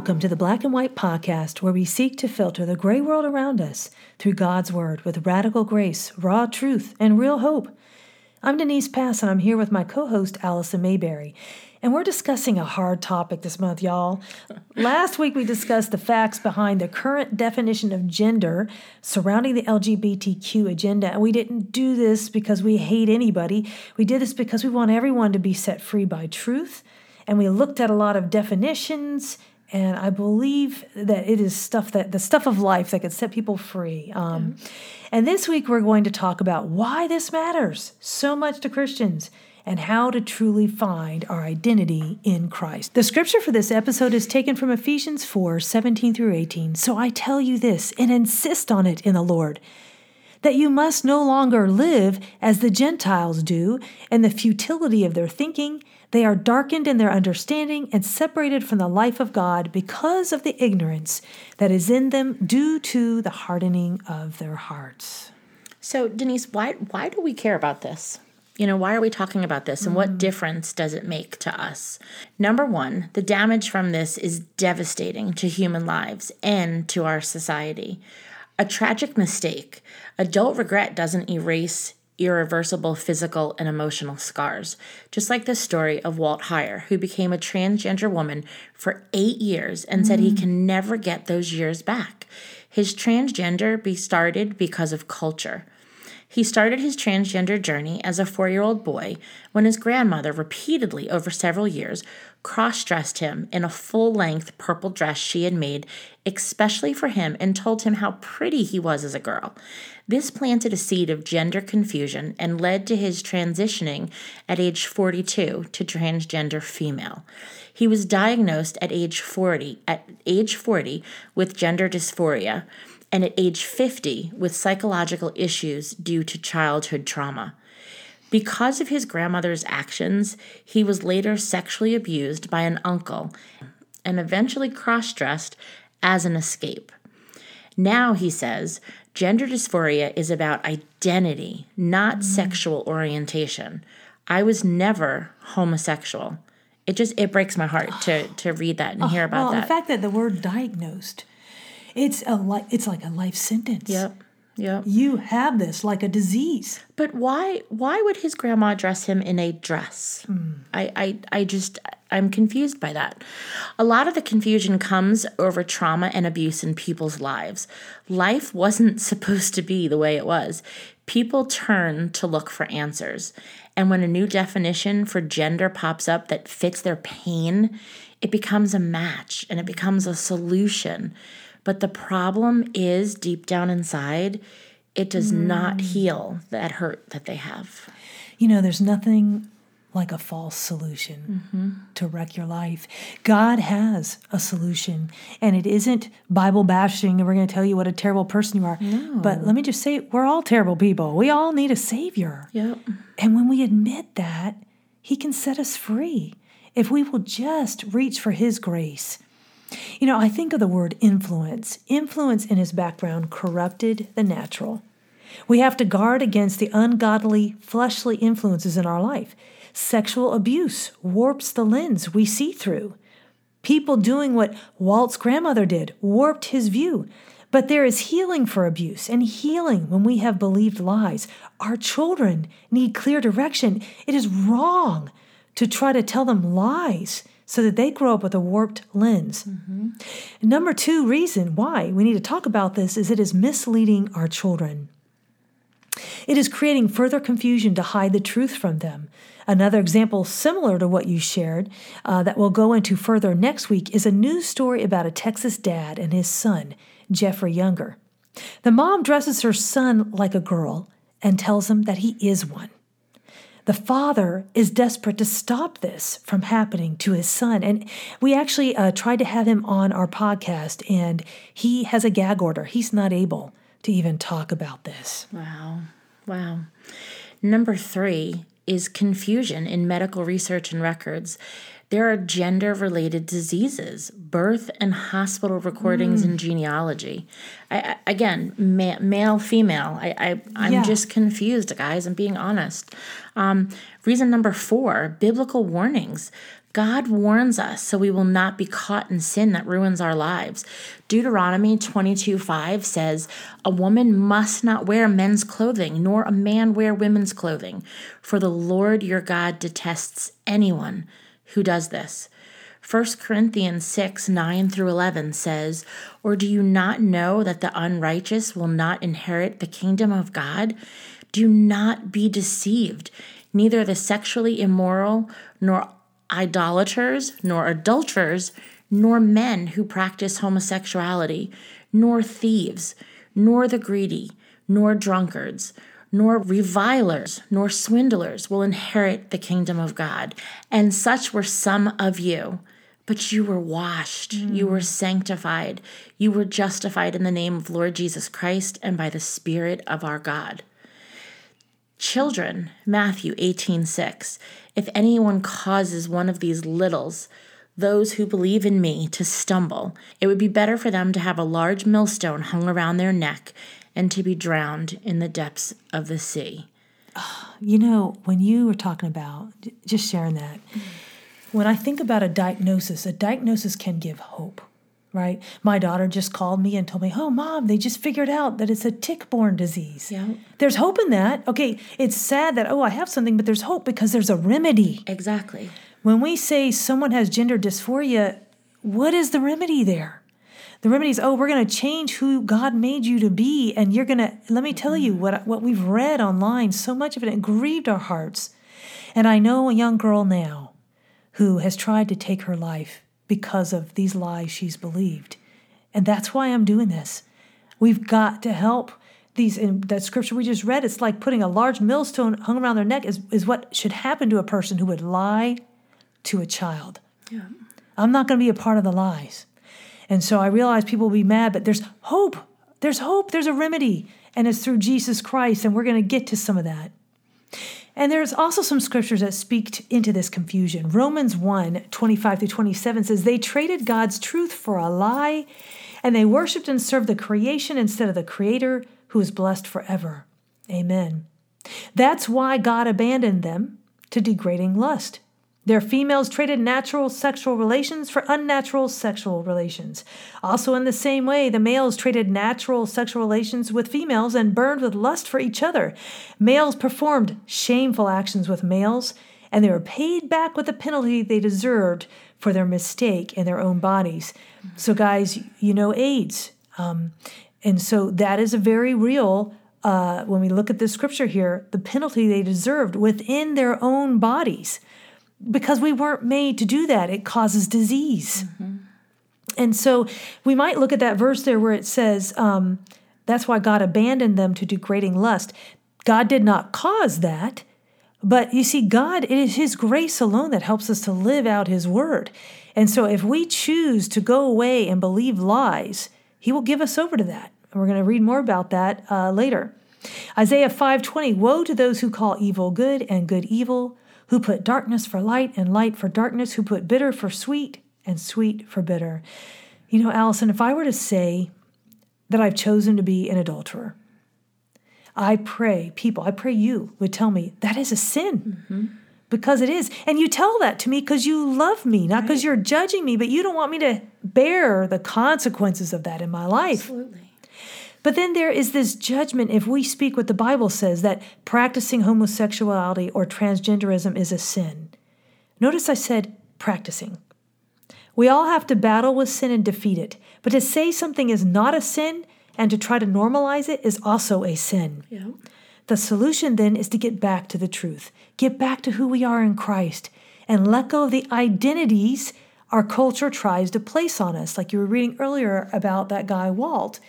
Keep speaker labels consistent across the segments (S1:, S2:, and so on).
S1: Welcome to the Black and White Podcast, where we seek to filter the gray world around us through God's Word with radical grace, raw truth, and real hope. I'm Denise Pass, and I'm here with my co host, Allison Mayberry. And we're discussing a hard topic this month, y'all. Last week, we discussed the facts behind the current definition of gender surrounding the LGBTQ agenda. And we didn't do this because we hate anybody. We did this because we want everyone to be set free by truth. And we looked at a lot of definitions and I believe that it is stuff that the stuff of life that can set people free. Um, And this week we're going to talk about why this matters so much to Christians and how to truly find our identity in Christ. The scripture for this episode is taken from Ephesians 4 17 through 18. So I tell you this and insist on it in the Lord that you must no longer live as the Gentiles do in the futility of their thinking. They are darkened in their understanding and separated from the life of God because of the ignorance that is in them due to the hardening of their hearts.
S2: So, Denise, why why do we care about this? You know, why are we talking about this and what mm. difference does it make to us? Number one, the damage from this is devastating to human lives and to our society. A tragic mistake. Adult regret doesn't erase irreversible physical and emotional scars. Just like the story of Walt Heyer, who became a transgender woman for eight years and said he mm. can never get those years back. His transgender be started because of culture. He started his transgender journey as a four year old boy when his grandmother repeatedly over several years cross dressed him in a full length purple dress she had made especially for him and told him how pretty he was as a girl. This planted a seed of gender confusion and led to his transitioning at age 42 to transgender female. He was diagnosed at age 40 at age 40 with gender dysphoria and at age 50 with psychological issues due to childhood trauma. Because of his grandmother's actions, he was later sexually abused by an uncle and eventually cross dressed as an escape. Now, he says, gender dysphoria is about identity, not mm. sexual orientation. I was never homosexual. It just it breaks my heart to to read that and hear about that.
S1: well,
S2: that.
S1: the fact that the word diagnosed, it's a li- it's like a life sentence.
S2: yep. Yep.
S1: You have this like a disease.
S2: But why why would his grandma dress him in a dress? Hmm. I, I I just I'm confused by that. A lot of the confusion comes over trauma and abuse in people's lives. Life wasn't supposed to be the way it was. People turn to look for answers. And when a new definition for gender pops up that fits their pain, it becomes a match and it becomes a solution. But the problem is deep down inside, it does hmm. not heal that hurt that they have.
S1: You know, there's nothing like a false solution mm-hmm. to wreck your life. God has a solution, and it isn't Bible bashing and we're going to tell you what a terrible person you are. But let me just say, we're all terrible people. We all need a Savior.
S2: Yep.
S1: And when we admit that, He can set us free if we will just reach for His grace. You know, I think of the word influence. Influence in his background corrupted the natural. We have to guard against the ungodly, fleshly influences in our life. Sexual abuse warps the lens we see through. People doing what Walt's grandmother did warped his view. But there is healing for abuse and healing when we have believed lies. Our children need clear direction. It is wrong to try to tell them lies so that they grow up with a warped lens. Number two reason why we need to talk about this is it is misleading our children. It is creating further confusion to hide the truth from them. Another example similar to what you shared uh, that we'll go into further next week is a news story about a Texas dad and his son, Jeffrey Younger. The mom dresses her son like a girl and tells him that he is one. The father is desperate to stop this from happening to his son. And we actually uh, tried to have him on our podcast, and he has a gag order. He's not able to even talk about this.
S2: Wow. Wow. Number three is confusion in medical research and records. There are gender related diseases, birth and hospital recordings and genealogy. I, again, ma- male, female. I, I, I'm
S1: Yeah.
S2: just confused, guys. I'm being honest. Um, reason number four biblical warnings. God warns us so we will not be caught in sin that ruins our lives. Deuteronomy 22 5 says, A woman must not wear men's clothing, nor a man wear women's clothing, for the Lord your God detests anyone who does this. 1 Corinthians 6 9 through 11 says, Or do you not know that the unrighteous will not inherit the kingdom of God? Do not be deceived. Neither the sexually immoral, nor idolaters, nor adulterers, nor men who practice homosexuality, nor thieves, nor the greedy, nor drunkards, nor revilers, nor swindlers will inherit the kingdom of God. And such were some of you. But you were washed, mm. you were sanctified, you were justified in the name of Lord Jesus Christ and by the Spirit of our God. Children, Matthew 18 6. If anyone causes one of these littles, those who believe in me, to stumble, it would be better for them to have a large millstone hung around their neck and to be drowned in the depths of the sea.
S1: You know, when you were talking about just sharing that, when I think about a diagnosis, a diagnosis can give hope right? My daughter just called me and told me, "Oh, mom, they just figured out that it's a tick-borne disease."
S2: Yeah.
S1: There's hope in that. Okay, it's sad that oh, I have something, but there's hope because there's a remedy.
S2: Exactly.
S1: When we say someone has gender dysphoria, what is the remedy there? The remedy is, oh, we're going to change who God made you to be, and you're going to. Let me tell you mm. what what we've read online. So much of it, it grieved our hearts. And I know a young girl now who has tried to take her life because of these lies she's believed. And that's why I'm doing this. We've got to help these in that scripture we just read. It's like putting a large millstone hung around their neck is, is what should happen to a person who would lie to a child.
S2: Yeah.
S1: I'm not going to be a part of the lies. And so I realize people will be mad, but there's hope. There's hope. There's a remedy. And it's through Jesus Christ. And we're going to get to some of that. And there's also some scriptures that speak into this confusion. Romans 1 25 through 27 says, They traded God's truth for a lie, and they worshiped and served the creation instead of the Creator who is blessed forever. Amen. That's why God abandoned them to degrading lust. Their females traded natural sexual relations for unnatural sexual relations. Also, in the same way, the males traded natural sexual relations with females and burned with lust for each other. Males performed shameful actions with males, and they were paid back with the penalty they deserved for their mistake in their own bodies. So, guys, you know AIDS. Um, and so that is a very real uh, when we look at the scripture here, the penalty they deserved within their own bodies because we weren't made to do that. It causes disease. Mm-hmm. And so we might look at that verse there where it says, um, that's why God abandoned them to degrading lust. God did not cause that. But you see, God, it is His grace alone that helps us to live out His word. And so if we choose to go away and believe lies, He will give us over to that. And we're going to read more about that uh, later. Isaiah 5:20 Woe to those who call evil good and good evil, who put darkness for light and light for darkness, who put bitter for sweet and sweet for bitter. You know, Allison, if I were to say that I've chosen to be an adulterer, I pray people, I pray you would tell me that is a sin. Mm-hmm. Because it is. And you tell that to me because you love me, not because right. you're judging me, but you don't want me to bear the consequences of that in my life.
S2: Absolutely.
S1: But then there is this judgment if we speak what the Bible says that practicing homosexuality or transgenderism is a sin. Notice I said practicing. We all have to battle with sin and defeat it. But to say something is not a sin and to try to normalize it is also a sin.
S2: Yeah.
S1: The solution then is to get back to the truth, get back to who we are in Christ, and let go of the identities our culture tries to place on us. Like you were reading earlier about that guy, Walt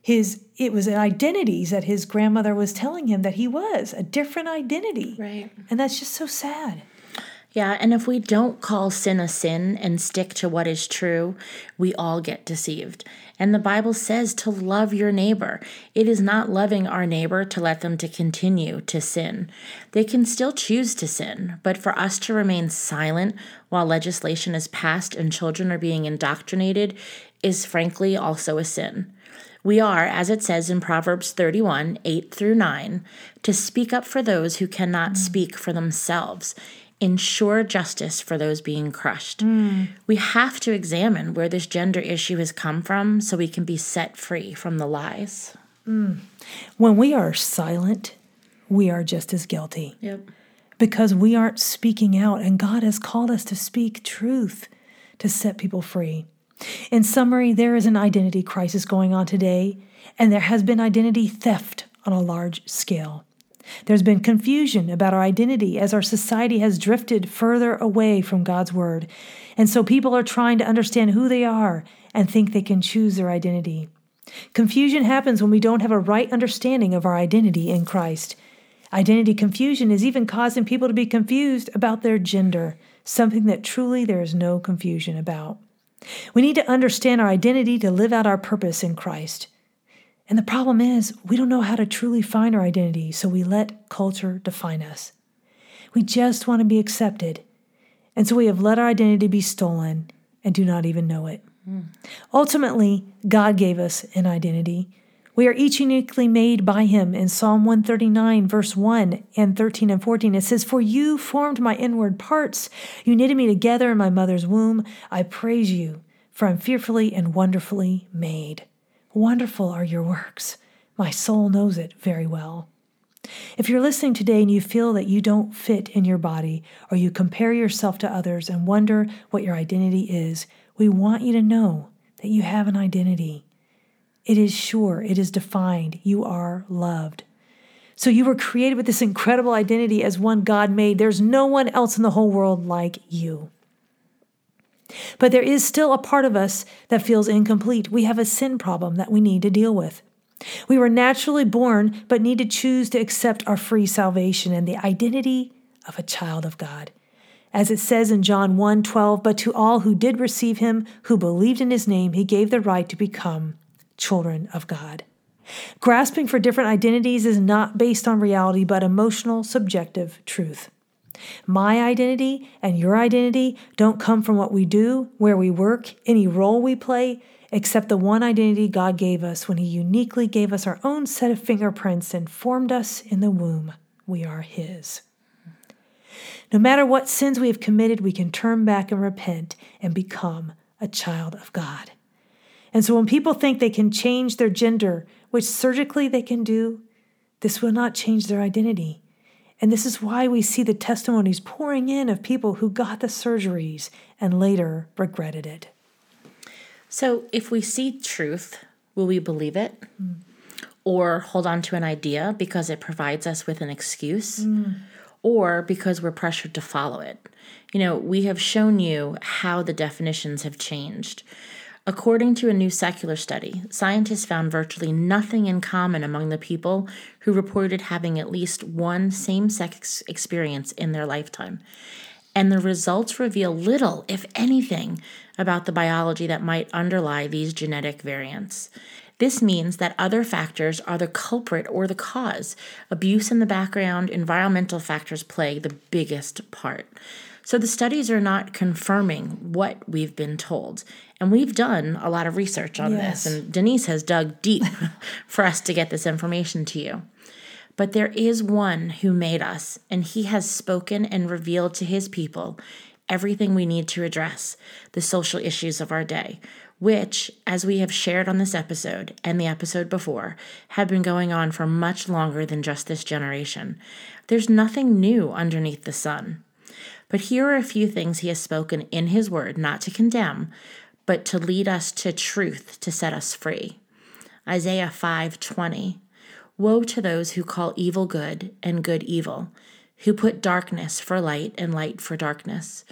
S1: his it was identities that his grandmother was telling him that he was a different identity.
S2: Right.
S1: And that's just so sad.
S2: Yeah and if we don't call sin a sin and stick to what is true we all get deceived. And the bible says to love your neighbor. It is not loving our neighbor to let them to continue to sin. They can still choose to sin but for us to remain silent while legislation is passed and children are being indoctrinated is frankly also a sin we are, as it says in Proverbs 31 8 through 9, to speak up for those who cannot mm. speak for themselves ensure justice for those being crushed. We have to examine where this gender issue has come from so we can be set free from the lies.
S1: When we are silent, we are just as guilty
S2: Yep.
S1: because we aren't speaking out, and God has called us to speak truth to set people free. In summary, there is an identity crisis going on today, and there has been identity theft on a large scale. There's been confusion about our identity as our society has drifted further away from God's Word. And so people are trying to understand who they are and think they can choose their identity. Confusion happens when we don't have a right understanding of our identity in Christ. Identity confusion is even causing people to be confused about their gender, something that truly there is no confusion about. We need to understand our identity to live out our purpose in Christ. And the problem is, we don't know how to truly find our identity, so we let culture define us. We just want to be accepted. And so we have let our identity be stolen and do not even know it. Mm. Ultimately, God gave us an identity. We are each uniquely made by Him. In Psalm 139, verse 1 and 13 and 14, it says, For you formed my inward parts. You knitted me together in my mother's womb. I praise you, for I'm fearfully and wonderfully made. Wonderful are your works. My soul knows it very well. If you're listening today and you feel that you don't fit in your body, or you compare yourself to others and wonder what your identity is, we want you to know that you have an identity. It is sure, it is defined. You are loved. So you were created with this incredible identity as one God made. There's no one else in the whole world like you. But there is still a part of us that feels incomplete. We have a sin problem that we need to deal with. We were naturally born, but need to choose to accept our free salvation and the identity of a child of God. As it says in John 1 12, but to all who did receive him, who believed in his name, he gave the right to become children of God. Grasping for different identities is not based on reality, but emotional, subjective truth. My identity and your identity don't come from what we do, where we work, any role we play, except the one identity God gave us when He uniquely gave us our own set of fingerprints and formed us in the womb. We are His. No matter what sins we have committed, we can turn back and repent and become a child of God. And so when people think they can change their gender, which surgically they can do, this will not change their identity. And this is why we see the testimonies pouring in of people who got the surgeries and later regretted it.
S2: So, if we see truth, will we believe it? Mm. Or hold on to an idea because it provides us with an excuse? Mm. Or because we're pressured to follow it? You know, we have shown you how the definitions have changed. According to a new secular study, scientists found virtually nothing in common among the people who reported having at least one same sex experience in their lifetime. And the results reveal little, if anything, about the biology that might underlie these genetic variants. This means that other factors are the culprit or the cause. Abuse in the background, environmental factors play the biggest part. So the studies are not confirming what we've been told. And we've done a lot of research on
S1: Yes.
S2: this, and Denise has dug deep for us to get this information to you. But there is one who made us, and he has spoken and revealed to his people everything we need to address the social issues of our day, which, as we have shared on this episode and the episode before, have been going on for much longer than just this generation. There's nothing new underneath the sun. But here are a few things he has spoken in his word, not to condemn, but to lead us to truth to set us free. Isaiah 5:20 Woe to those who call evil good and good evil, who put darkness for light and light for darkness,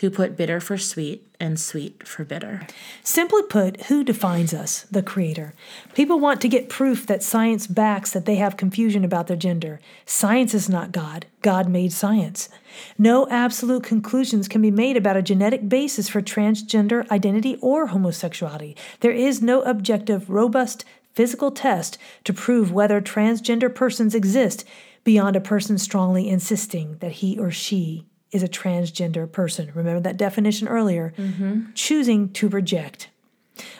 S2: who put bitter for sweet and sweet for bitter.
S1: Simply put, who defines us? The Creator. People want to get proof that science backs that they have confusion about their gender. Science is not God. God made science. No absolute conclusions can be made about a genetic basis for transgender identity or homosexuality. There is no objective, robust physical test to prove whether transgender persons exist beyond a person strongly insisting that he or she is a transgender person. Remember that definition earlier? Mm-hmm. Choosing to reject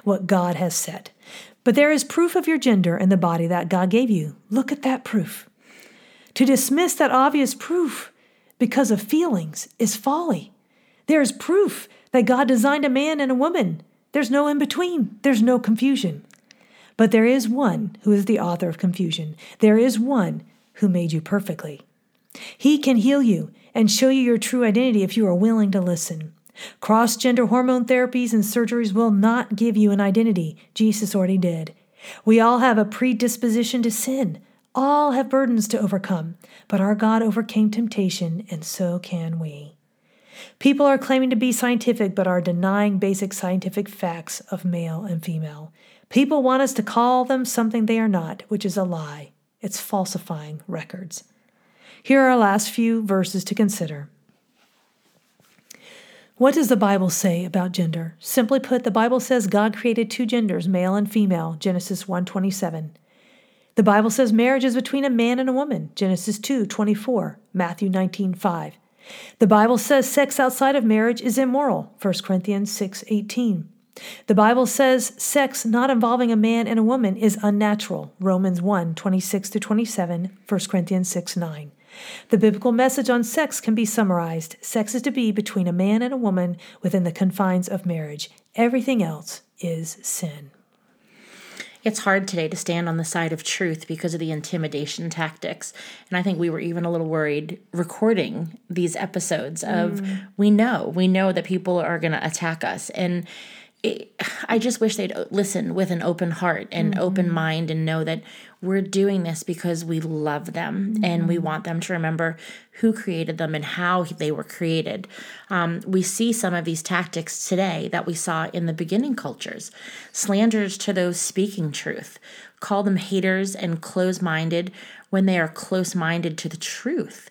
S1: what God has said. But there is proof of your gender in the body that God gave you. Look at that proof. To dismiss that obvious proof, because of feelings is folly. There is proof that God designed a man and a woman. There's no in between, there's no confusion. But there is one who is the author of confusion. There is one who made you perfectly. He can heal you and show you your true identity if you are willing to listen. Cross gender hormone therapies and surgeries will not give you an identity. Jesus already did. We all have a predisposition to sin. All have burdens to overcome, but our God overcame temptation, and so can we. People are claiming to be scientific, but are denying basic scientific facts of male and female. People want us to call them something they are not, which is a lie. It's falsifying records. Here are our last few verses to consider. What does the Bible say about gender? Simply put, the Bible says God created two genders, male and female, Genesis 1:27. The Bible says marriage is between a man and a woman, Genesis 2:24, Matthew 19:5. The Bible says sex outside of marriage is immoral, 1 Corinthians 6:18. The Bible says sex not involving a man and a woman is unnatural, Romans 1:26 to 27, 1 Corinthians 6:9. The biblical message on sex can be summarized sex is to be between a man and a woman within the confines of marriage. Everything else is sin.
S2: It's hard today to stand on the side of truth because of the intimidation tactics. And I think we were even a little worried recording these episodes of mm. we know, we know that people are going to attack us. And it, I just wish they'd listen with an open heart and mm-hmm. open mind and know that we're doing this because we love them mm-hmm. and we mm-hmm. want them to remember who created them and how they were created. Um, we see some of these tactics today that we saw in the beginning cultures slanders to those speaking truth, call them haters and close minded when they are close minded to the truth.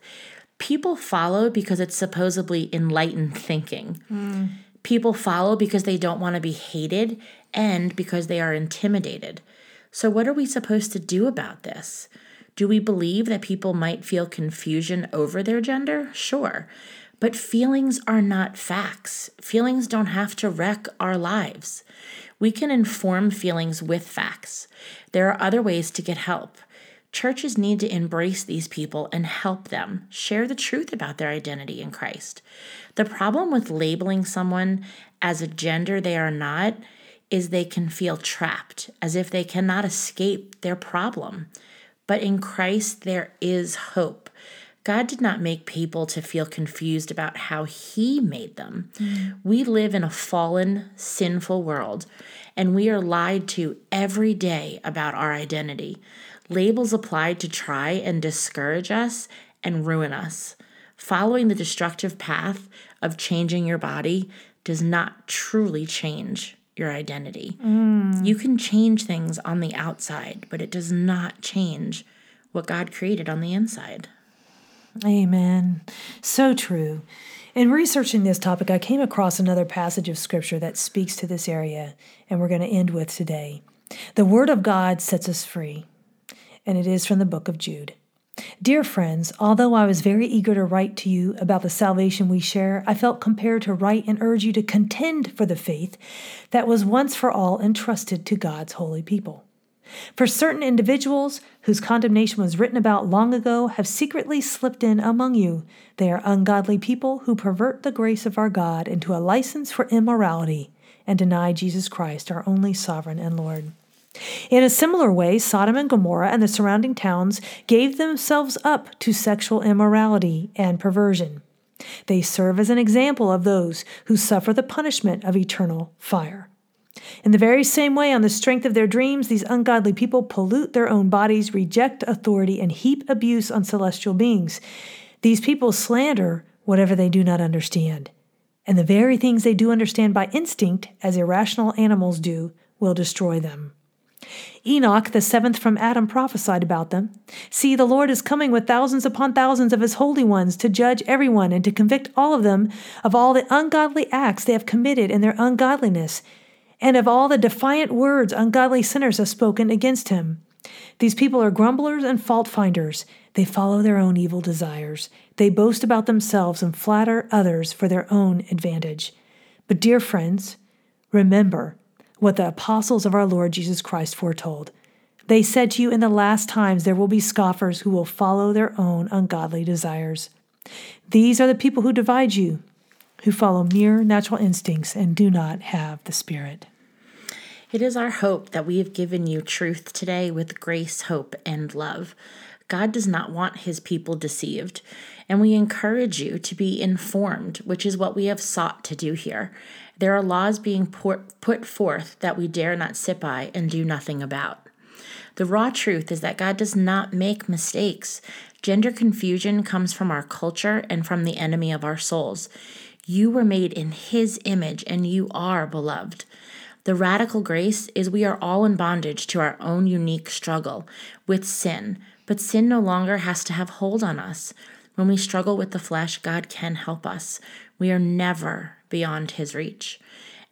S2: People follow because it's supposedly enlightened thinking. Mm People follow because they don't want to be hated and because they are intimidated. So, what are we supposed to do about this? Do we believe that people might feel confusion over their gender? Sure. But feelings are not facts. Feelings don't have to wreck our lives. We can inform feelings with facts. There are other ways to get help. Churches need to embrace these people and help them share the truth about their identity in Christ. The problem with labeling someone as a gender they are not is they can feel trapped, as if they cannot escape their problem. But in Christ, there is hope. God did not make people to feel confused about how He made them. We live in a fallen, sinful world, and we are lied to every day about our identity labels applied to try and discourage us and ruin us. Following the destructive path of changing your body does not truly change your identity. Mm. You can change things on the outside, but it does not change what God created on the inside.
S1: Amen. So true. In researching this topic, I came across another passage of scripture that speaks to this area, and we're going to end with today. The Word of God sets us free and it is from the book of Jude. Dear friends, although I was very eager to write to you about the salvation we share, I felt compelled to write and urge you to contend for the faith that was once for all entrusted to God's holy people. For certain individuals whose condemnation was written about long ago have secretly slipped in among you. They are ungodly people who pervert the grace of our God into a license for immorality and deny Jesus Christ, our only sovereign and Lord. In a similar way, Sodom and Gomorrah and the surrounding towns gave themselves up to sexual immorality and perversion. They serve as an example of those who suffer the punishment of eternal fire. In the very same way, on the strength of their dreams, these ungodly people pollute their own bodies, reject authority, and heap abuse on celestial beings. These people slander whatever they do not understand. And the very things they do understand by instinct, as irrational animals do, will destroy them. Enoch, the seventh from Adam, prophesied about them. See, the Lord is coming with thousands upon thousands of his holy ones to judge everyone and to convict all of them of all the ungodly acts they have committed in their ungodliness, and of all the defiant words ungodly sinners have spoken against him. These people are grumblers and fault finders. They follow their own evil desires. They boast about themselves and flatter others for their own advantage. But, dear friends, remember what the apostles of our Lord Jesus Christ foretold. They said to you, In the last times there will be scoffers who will follow their own ungodly desires. These are the people who divide you, who follow mere natural instincts and do not have the Spirit.
S2: It is our hope that we have given you truth today with grace, hope, and love. God does not want his people deceived, and we encourage you to be informed, which is what we have sought to do here. There are laws being put forth that we dare not sit by and do nothing about. The raw truth is that God does not make mistakes. Gender confusion comes from our culture and from the enemy of our souls. You were made in His image and you are beloved. The radical grace is we are all in bondage to our own unique struggle with sin, but sin no longer has to have hold on us. When we struggle with the flesh, God can help us. We are never beyond his reach.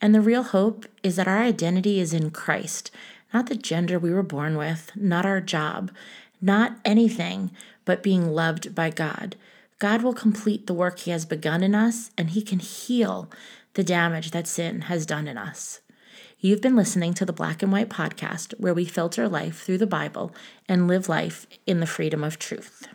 S2: And the real hope is that our identity is in Christ, not the gender we were born with, not our job, not anything, but being loved by God. God will complete the work he has begun in us, and he can heal the damage that sin has done in us. You've been listening to the Black and White podcast, where we filter life through the Bible and live life in the freedom of truth.